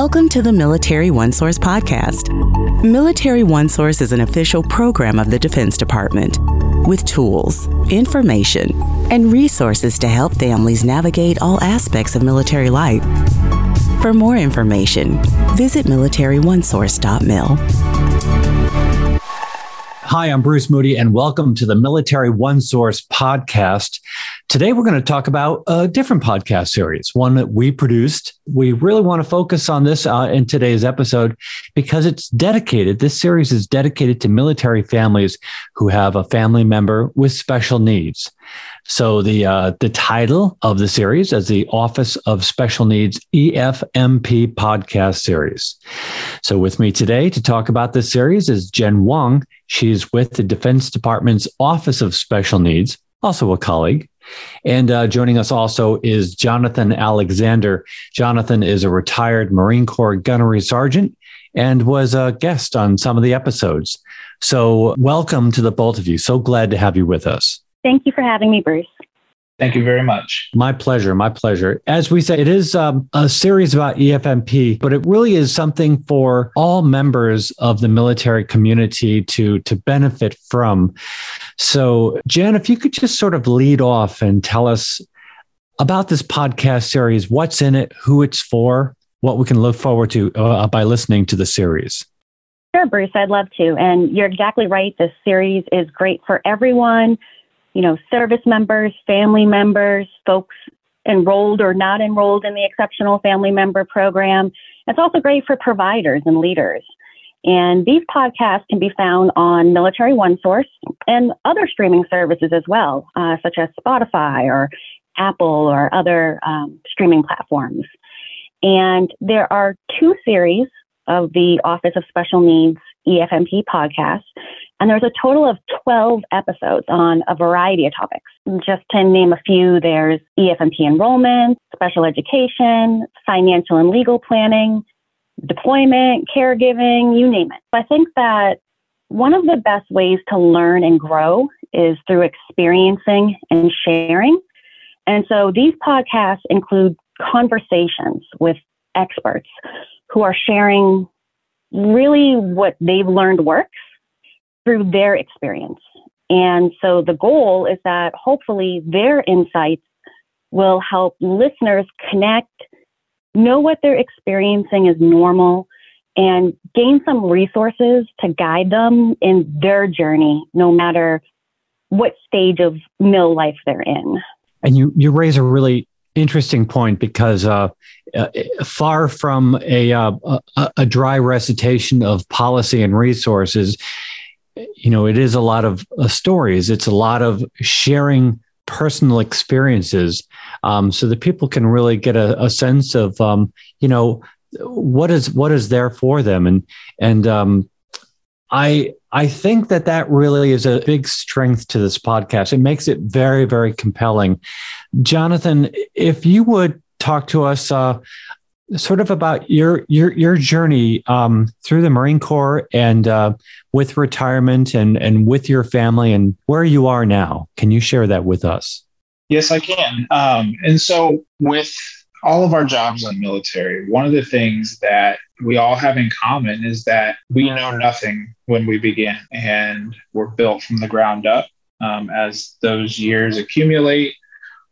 Welcome to the Military One Source podcast. Military One Source is an official program of the Defense Department with tools, information, and resources to help families navigate all aspects of military life. For more information, visit militaryonesource.mil. Hi, I'm Bruce Moody, and welcome to the Military One Source podcast. Today, we're going to talk about a different podcast series, one that we produced. We really want to focus on this uh, in today's episode because it's dedicated, this series is dedicated to military families who have a family member with special needs. So the uh, the title of the series is the Office of Special Needs EFMP podcast series. So with me today to talk about this series is Jen Wong. She's with the Defense Department's Office of Special Needs, also a colleague. And uh, joining us also is Jonathan Alexander. Jonathan is a retired Marine Corps gunnery sergeant and was a guest on some of the episodes. So, welcome to the both of you. So glad to have you with us. Thank you for having me, Bruce. Thank you very much. My pleasure. My pleasure. As we say, it is um, a series about EFMP, but it really is something for all members of the military community to to benefit from. So, Jen, if you could just sort of lead off and tell us about this podcast series, what's in it, who it's for, what we can look forward to uh, by listening to the series. Sure, Bruce, I'd love to. And you're exactly right. This series is great for everyone you know, service members, family members, folks enrolled or not enrolled in the Exceptional Family Member Program. It's also great for providers and leaders. And these podcasts can be found on Military One Source and other streaming services as well, uh, such as Spotify or Apple or other um, streaming platforms. And there are two series of the Office of Special Needs EFMP podcast. And there's a total of 12 episodes on a variety of topics. Just to name a few, there's EFMP enrollment, special education, financial and legal planning, deployment, caregiving, you name it. I think that one of the best ways to learn and grow is through experiencing and sharing. And so these podcasts include conversations with experts who are sharing really what they've learned works through their experience. And so the goal is that hopefully their insights will help listeners connect, know what they're experiencing is normal, and gain some resources to guide them in their journey, no matter what stage of mill life they're in. And you, you raise a really interesting point because uh, uh, far from a, uh, a, a dry recitation of policy and resources, you know, it is a lot of stories. It's a lot of sharing personal experiences, um, so that people can really get a, a sense of, um, you know, what is what is there for them, and and um, I I think that that really is a big strength to this podcast. It makes it very very compelling. Jonathan, if you would talk to us uh, sort of about your your your journey um, through the Marine Corps and uh, with retirement and and with your family and where you are now. Can you share that with us? Yes, I can. Um, and so with all of our jobs in the military, one of the things that we all have in common is that we know nothing when we begin and we're built from the ground up. Um, as those years accumulate,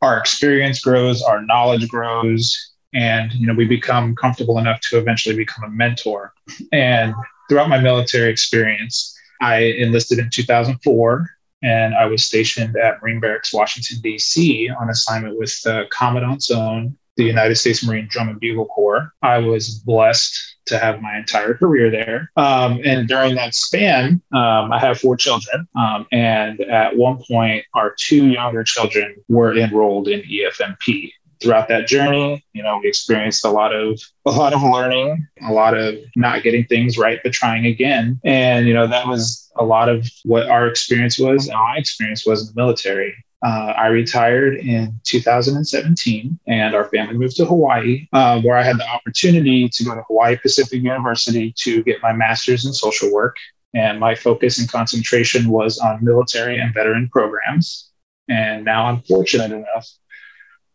our experience grows, our knowledge grows, and you know we become comfortable enough to eventually become a mentor. And throughout my military experience, I enlisted in 2004 and I was stationed at Marine Barracks, Washington, D.C., on assignment with the Commandant's Own the United States Marine Drum and Bugle Corps. I was blessed to have my entire career there. Um, and during that span, um, I have four children. Um, and at one point, our two younger children were enrolled in EFMP. Throughout that journey, you know, we experienced a lot of a lot of learning, a lot of not getting things right but trying again. And you know, that was a lot of what our experience was and my experience was in the military. Uh, I retired in 2017 and our family moved to Hawaii, uh, where I had the opportunity to go to Hawaii Pacific University to get my master's in social work. And my focus and concentration was on military and veteran programs. And now I'm fortunate enough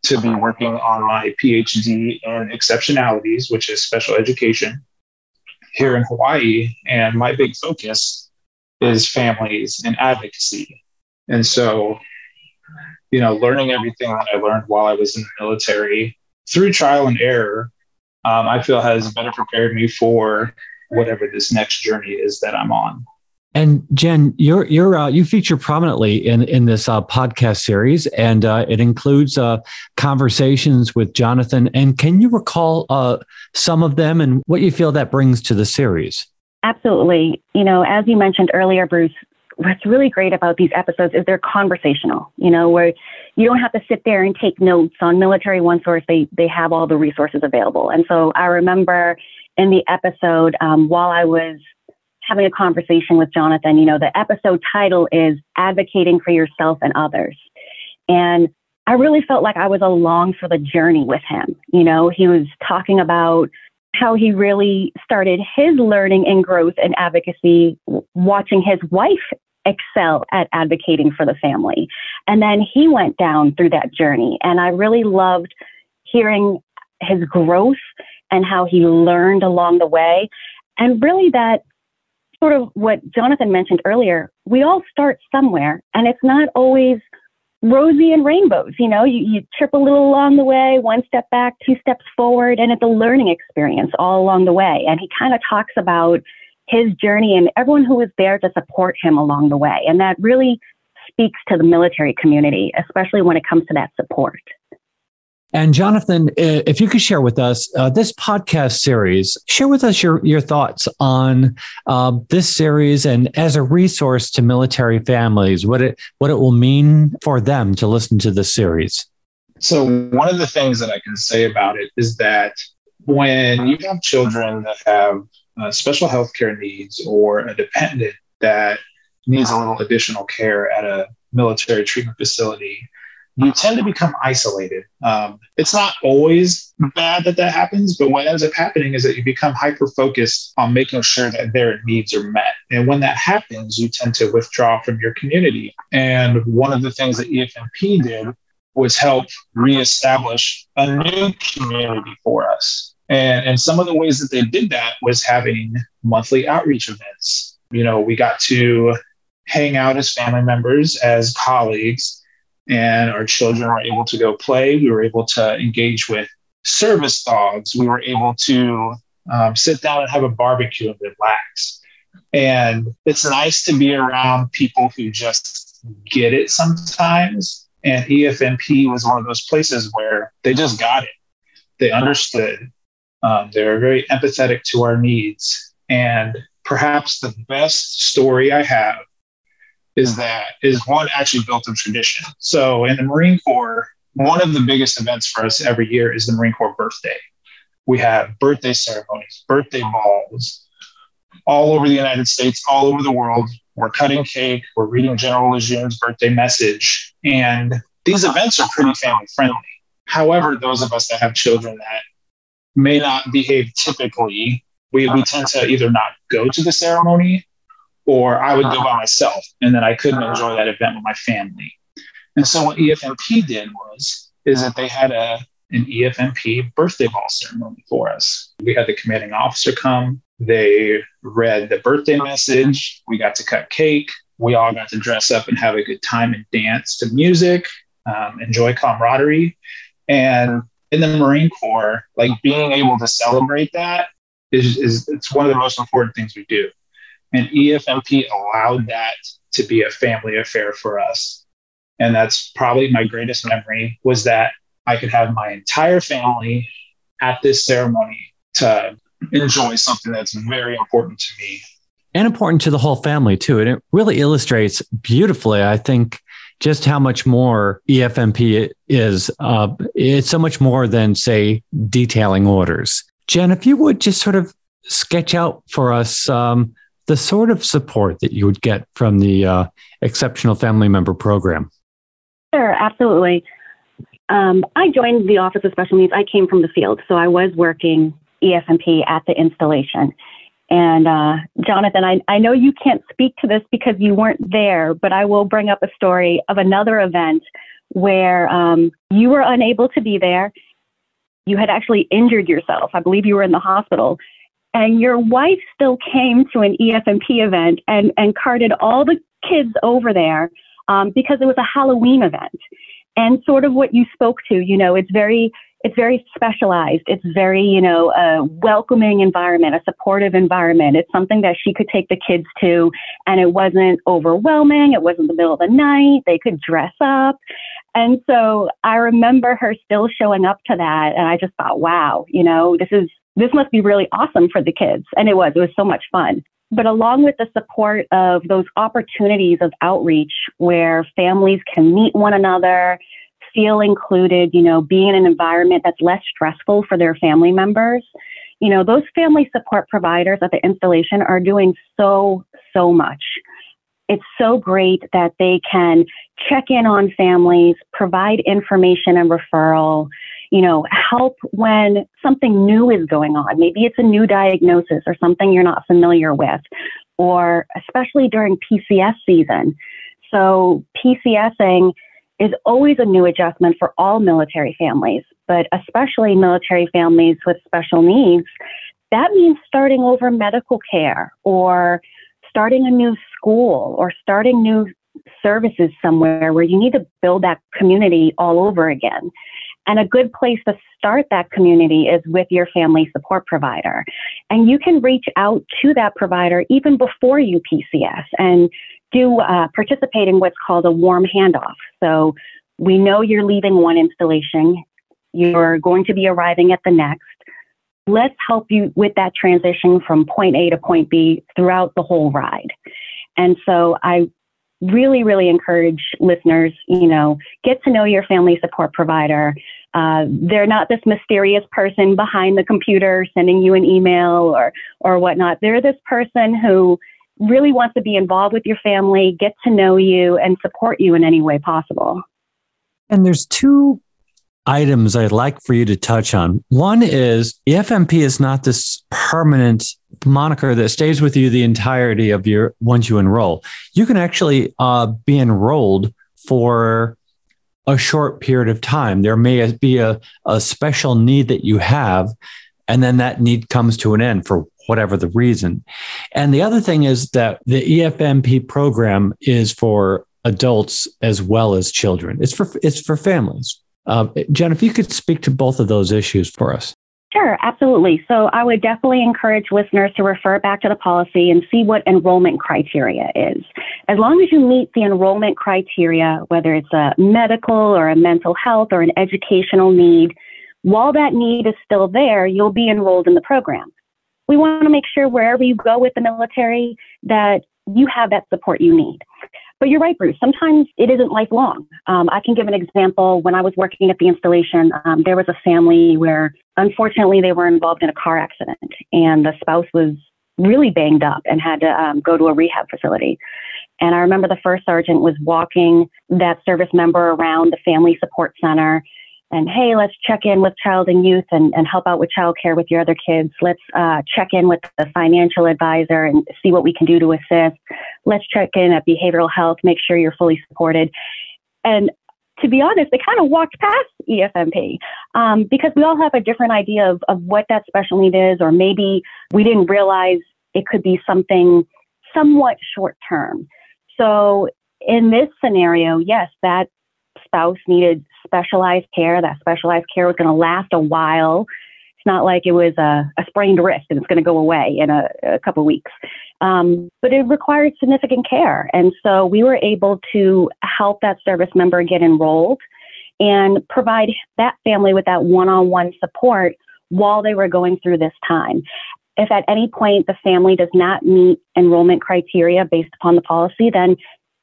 to be working on my PhD in exceptionalities, which is special education here in Hawaii. And my big focus is families and advocacy. And so, you know, learning everything that I learned while I was in the military through trial and error, um, I feel has better prepared me for whatever this next journey is that I'm on. And Jen, you're you're uh, you feature prominently in in this uh, podcast series, and uh, it includes uh, conversations with Jonathan. And can you recall uh, some of them and what you feel that brings to the series? Absolutely. You know, as you mentioned earlier, Bruce, what's really great about these episodes is they're conversational. You know, where you don't have to sit there and take notes on Military One Source. They they have all the resources available. And so I remember in the episode um, while I was having a conversation with Jonathan, you know, the episode title is Advocating for Yourself and Others. And I really felt like I was along for the journey with him. You know, he was talking about how he really started his learning and growth and advocacy watching his wife excel at advocating for the family. And then he went down through that journey. And I really loved hearing his growth and how he learned along the way. And really, that sort of what Jonathan mentioned earlier, we all start somewhere, and it's not always rosy and rainbows. You know, you, you trip a little along the way, one step back, two steps forward, and it's a learning experience all along the way. And he kind of talks about his journey and everyone who was there to support him along the way. And that really speaks to the military community, especially when it comes to that support. And Jonathan, if you could share with us uh, this podcast series, share with us your, your thoughts on uh, this series and as a resource to military families, what it what it will mean for them to listen to this series. So one of the things that I can say about it is that when you have children that have uh, special health care needs or a dependent that needs a little additional care at a military treatment facility, you tend to become isolated. Um, it's not always bad that that happens, but what ends up happening is that you become hyper focused on making sure that their needs are met. And when that happens, you tend to withdraw from your community. And one of the things that EFMP did was help reestablish a new community for us. And, and some of the ways that they did that was having monthly outreach events. You know, we got to hang out as family members, as colleagues, and our children were able to go play. We were able to engage with service dogs. We were able to um, sit down and have a barbecue and relax. And it's nice to be around people who just get it sometimes. And EFMP was one of those places where they just got it. They understood. Um, they were very empathetic to our needs. And perhaps the best story I have is that is one actually built of tradition. So in the Marine Corps, one of the biggest events for us every year is the Marine Corps birthday. We have birthday ceremonies, birthday balls all over the United States, all over the world. We're cutting cake, we're reading General Lejeune's birthday message. And these events are pretty family friendly. However, those of us that have children that may not behave typically, we, we tend to either not go to the ceremony or I would go by myself and then I couldn't enjoy that event with my family. And so what EFMP did was is that they had a an EFMP birthday ball ceremony for us. We had the commanding officer come. They read the birthday message. We got to cut cake. We all got to dress up and have a good time and dance to music, um, enjoy camaraderie. And in the Marine Corps, like being able to celebrate that is, is it's one of the most important things we do. And EFMP allowed that to be a family affair for us. And that's probably my greatest memory was that I could have my entire family at this ceremony to enjoy something that's very important to me. And important to the whole family, too. And it really illustrates beautifully, I think, just how much more EFMP is. Uh, it's so much more than, say, detailing orders. Jen, if you would just sort of sketch out for us um, the sort of support that you would get from the uh, Exceptional Family Member Program? Sure, absolutely. Um, I joined the Office of Special Needs. I came from the field, so I was working EFMP at the installation. And uh, Jonathan, I, I know you can't speak to this because you weren't there, but I will bring up a story of another event where um, you were unable to be there. You had actually injured yourself. I believe you were in the hospital. And your wife still came to an EFMP event and, and carted all the kids over there um, because it was a Halloween event. And sort of what you spoke to, you know, it's very it's very specialized. It's very, you know, a welcoming environment, a supportive environment. It's something that she could take the kids to and it wasn't overwhelming. It wasn't the middle of the night. They could dress up. And so I remember her still showing up to that. And I just thought, wow, you know, this is, this must be really awesome for the kids. And it was, it was so much fun. But along with the support of those opportunities of outreach where families can meet one another, feel included, you know, being in an environment that's less stressful for their family members. You know, those family support providers at the installation are doing so, so much. It's so great that they can check in on families, provide information and referral, you know, help when something new is going on. Maybe it's a new diagnosis or something you're not familiar with, or especially during PCS season. So, PCSing is always a new adjustment for all military families, but especially military families with special needs. That means starting over medical care or starting a new school or starting new services somewhere where you need to build that community all over again. And a good place to start that community is with your family support provider. And you can reach out to that provider even before you PCS and do uh, participate in what's called a warm handoff. So we know you're leaving one installation, you're going to be arriving at the next. Let's help you with that transition from point A to point B throughout the whole ride. And so I really, really encourage listeners, you know, get to know your family support provider. Uh, they're not this mysterious person behind the computer sending you an email or or whatnot. They're this person who really wants to be involved with your family, get to know you, and support you in any way possible. And there's two items I'd like for you to touch on. One is EFMP is not this permanent moniker that stays with you the entirety of your once you enroll. You can actually uh, be enrolled for a short period of time. There may be a, a special need that you have, and then that need comes to an end for whatever the reason. And the other thing is that the EFMP program is for adults as well as children. It's for it's for families. Uh, Jen, if you could speak to both of those issues for us. Sure, absolutely. So I would definitely encourage listeners to refer back to the policy and see what enrollment criteria is. As long as you meet the enrollment criteria, whether it's a medical or a mental health or an educational need, while that need is still there, you'll be enrolled in the program we want to make sure wherever you go with the military that you have that support you need. But you're right, Bruce. Sometimes it isn't lifelong. Um, I can give an example. When I was working at the installation, um, there was a family where unfortunately they were involved in a car accident and the spouse was really banged up and had to um, go to a rehab facility. And I remember the first sergeant was walking that service member around the family support center and hey, let's check in with child and youth and, and help out with childcare with your other kids. Let's uh, check in with the financial advisor and see what we can do to assist. Let's check in at behavioral health, make sure you're fully supported. And to be honest, they kind of walked past EFMP um, because we all have a different idea of, of what that special need is, or maybe we didn't realize it could be something somewhat short term. So in this scenario, yes, that spouse needed specialized care. That specialized care was going to last a while. It's not like it was a, a sprained wrist and it's going to go away in a, a couple of weeks. Um, but it required significant care. And so we were able to help that service member get enrolled and provide that family with that one on one support while they were going through this time. If at any point the family does not meet enrollment criteria based upon the policy, then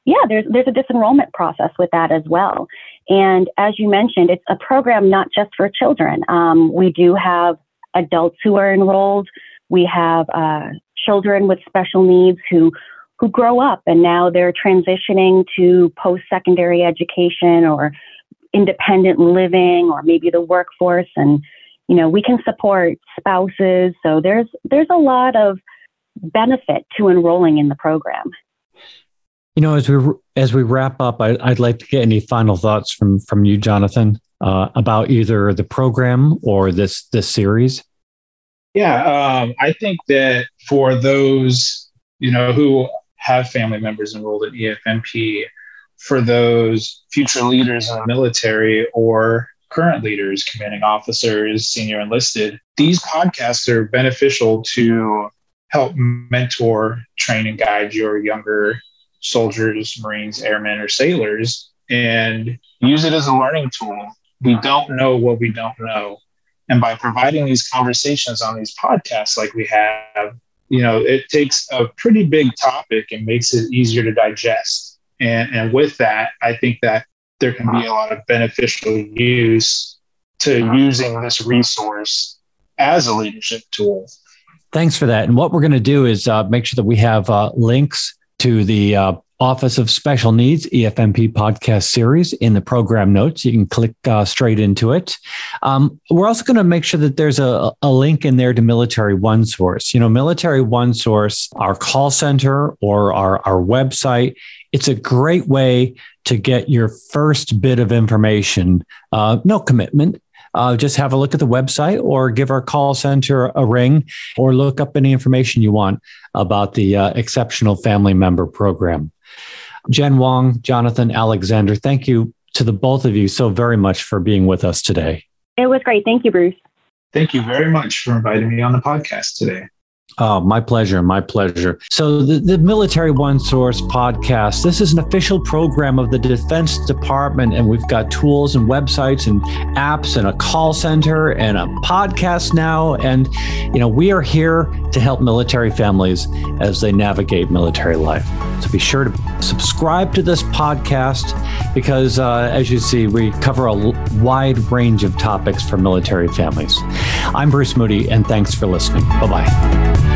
yeah, there's there's a disenrollment process with that as well. And as you mentioned, it's a program not just for children. Um, we do have adults who are enrolled. We have uh, children with special needs who who grow up and now they're transitioning to post-secondary education or independent living or maybe the workforce and you know we can support spouses so there's there's a lot of benefit to enrolling in the program You know, as we as we wrap up, I, would like to get any final thoughts from from you, Jonathan, uh, about either the program or this this series. Yeah, um, I think that for those you know who have family members enrolled in EFMP, for those future leaders in the military or current leaders, commanding officers, senior enlisted, these podcasts are beneficial to help mentor, train, and guide your younger soldiers, Marines, airmen, or sailors and use it as a learning tool. We don't know what we don't know. And by providing these conversations on these podcasts like we have, you know, it takes a pretty big topic and makes it easier to digest. And, and with that, I think that there can be a lot of beneficial use to using this resource as a leadership tool. Thanks for that. And what we're going to do is uh, make sure that we have uh, links to the uh, Office of Special Needs EFMP podcast series in the program notes. You can click uh, straight into it. Um, we're also going to make sure that there's a, a link in there to Military One Source. You know, Military One Source, our call center or our, our website, it's a great way to get your first bit of information. Uh, no commitment uh, just have a look at the website or give our call center a ring or look up any information you want about the uh, Exceptional Family Member Program. Jen Wong, Jonathan Alexander, thank you to the both of you so very much for being with us today. It was great. Thank you, Bruce. Thank you very much for inviting me on the podcast today. Oh, my pleasure. My pleasure. So, the, the Military One Source podcast, this is an official program of the Defense Department, and we've got tools and websites and apps and a call center and a podcast now. And, you know, we are here to help military families as they navigate military life. So, be sure to subscribe to this podcast because, uh, as you see, we cover a wide range of topics for military families. I'm Bruce Moody, and thanks for listening. Bye bye.